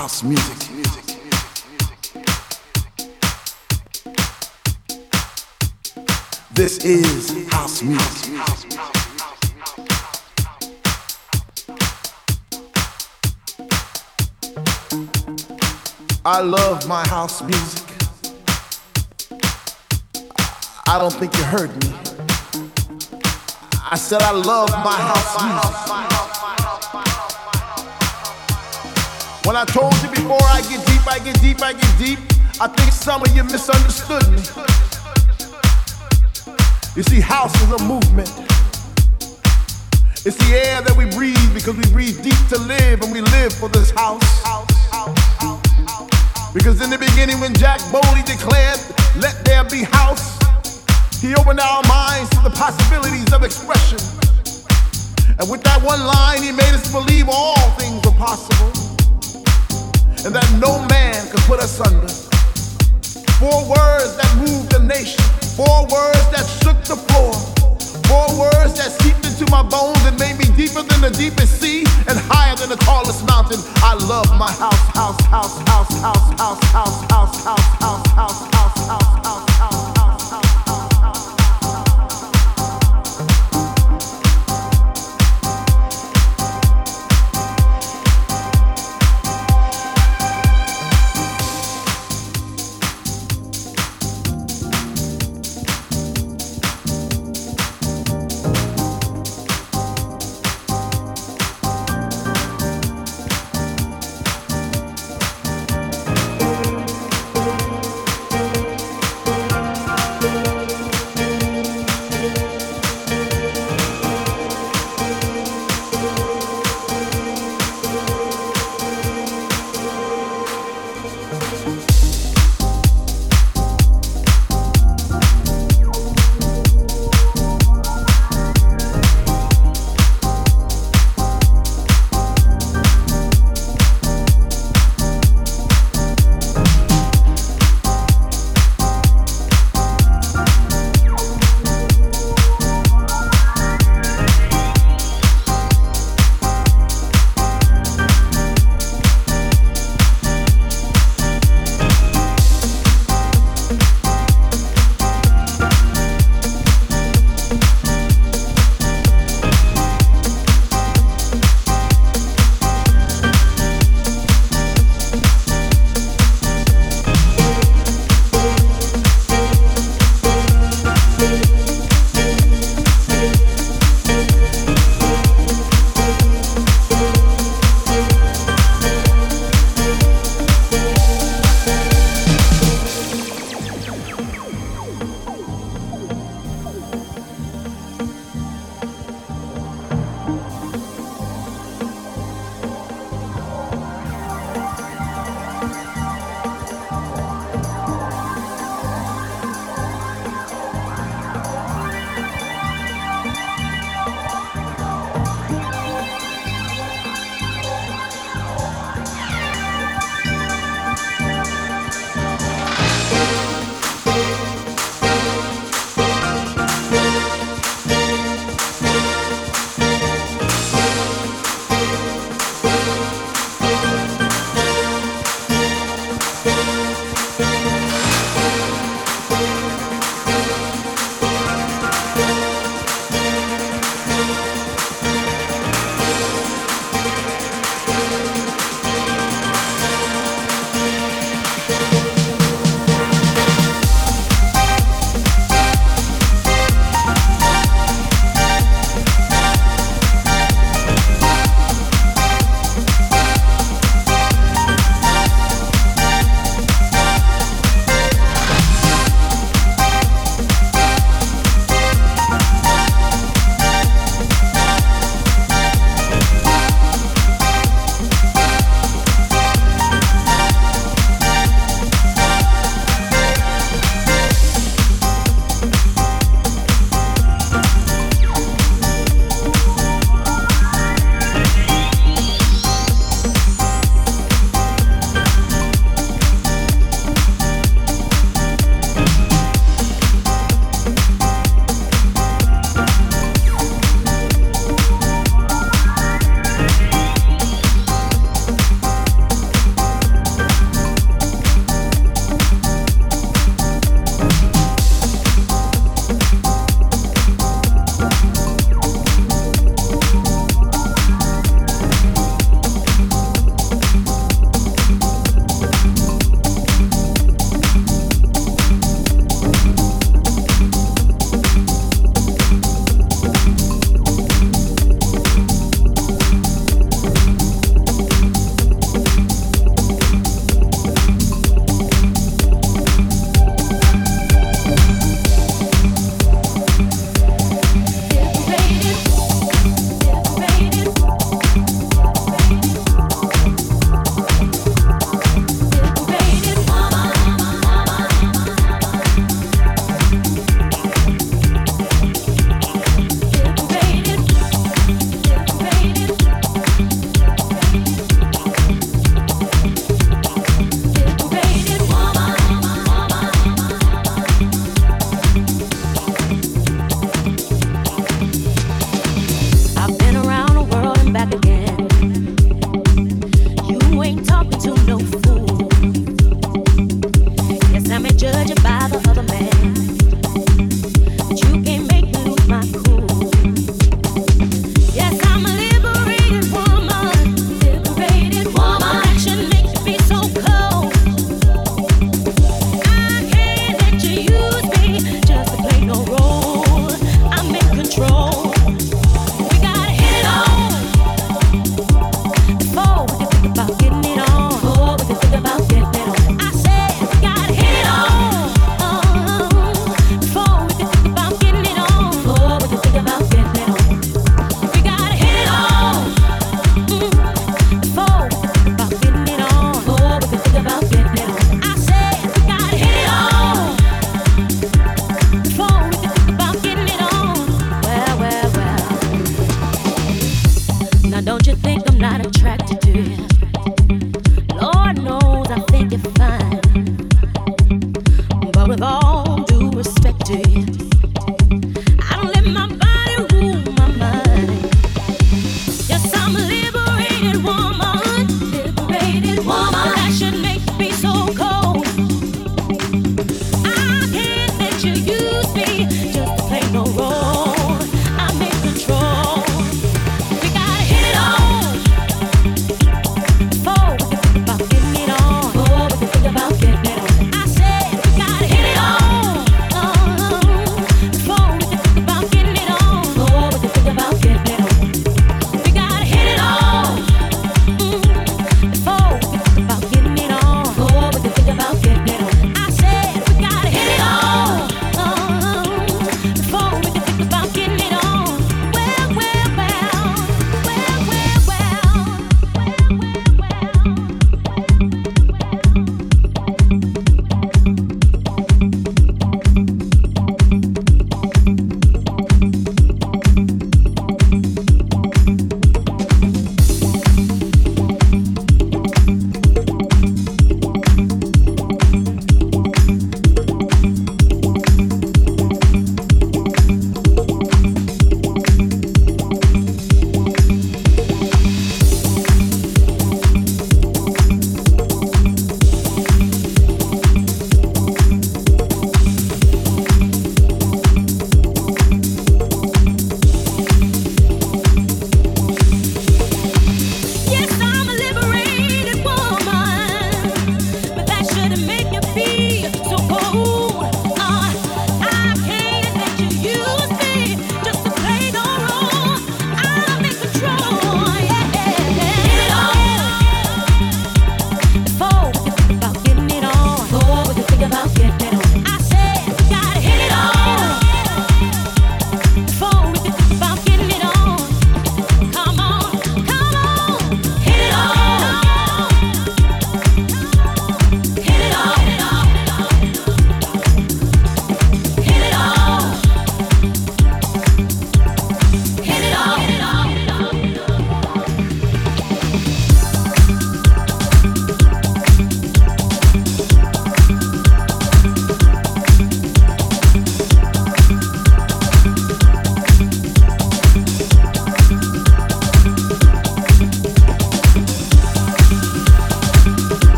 house music. This is house music. I love my house music. I don't think you heard me. I said I love my house music. When I told you before I get deep, I get deep, I get deep, I think some of you misunderstood me. You see, house is a movement. It's the air that we breathe because we breathe deep to live and we live for this house. Because in the beginning, when Jack Bowley declared, Let there be house, he opened our minds to the possibilities of expression. And with that one line, he made us believe all things are possible and that no man could put us under. Four words that moved the nation, four words that shook the floor, four words that seeped into my bones and made me deeper than the deepest sea and higher than the tallest mountain. I love my house, house, house, house, house, house, house, house, house, house, house, house, house, house.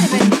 out of it.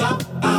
Strong.